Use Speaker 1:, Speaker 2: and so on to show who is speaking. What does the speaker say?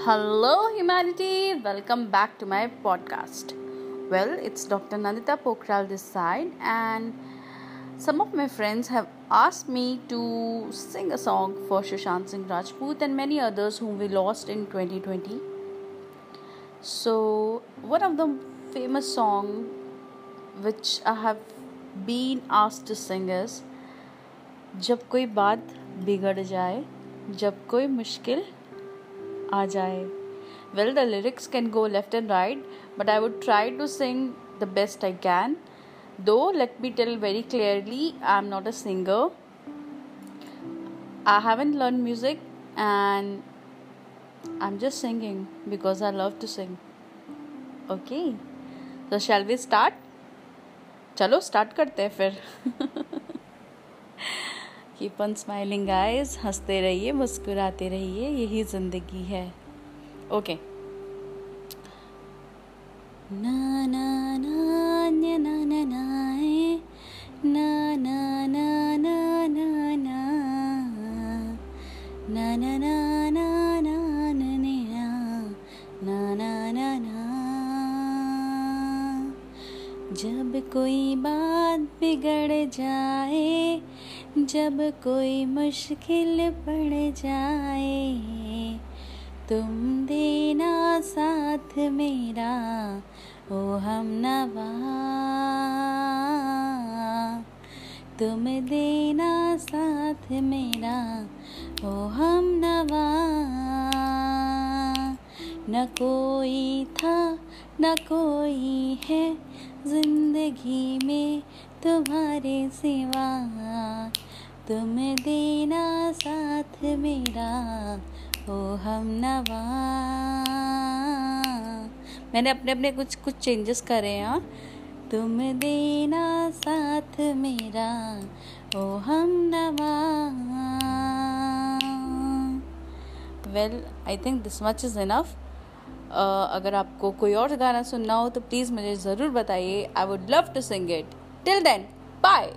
Speaker 1: Hello, humanity. Welcome back to my podcast. Well, it's Dr. Nandita Pokral this side, and some of my friends have asked me to sing a song for Sushant Singh Rajput and many others whom we lost in 2020. So, one of the famous song which I have been asked to sing is जब कोई बात बिगड़ जाए जब कोई मुश्किल आ जाए। Well the lyrics can go left and right but I would try to sing the best I can though let me tell very clearly I am not a singer I I haven't learned music and I'm just singing because I love to sing. Okay, so shall we start? चलो start करते हैं फिर। Keep on smiling guys हँसते रहिए मुस्कुराते रहिए यही ज़िंदगी है ओके ना ना ना ना ना ना ना ना ना ना ना ना ना ना ना जब कोई बात बिगड़ जाए, जब कोई मुश्किल पड़ जाए, तुम देना साथ मेरा, ओ हम नवा। तुम देना साथ मेरा, ओ हम नवा। न कोई था, न कोई है ज़िंदगी में तुम्हारे सिवा तुम देना साथ मेरा, ओ हम नवा। मैंने अपने अपने कुछ कुछ चेंजेस करे हैं। तुम देना साथ मेरा, ओ हम नवा। Well I think this much is enough अगर आपको कोई और गाना सुनना हो तो प्लीज़ मुझे ज़रूर बताइए। I would love to sing it till then bye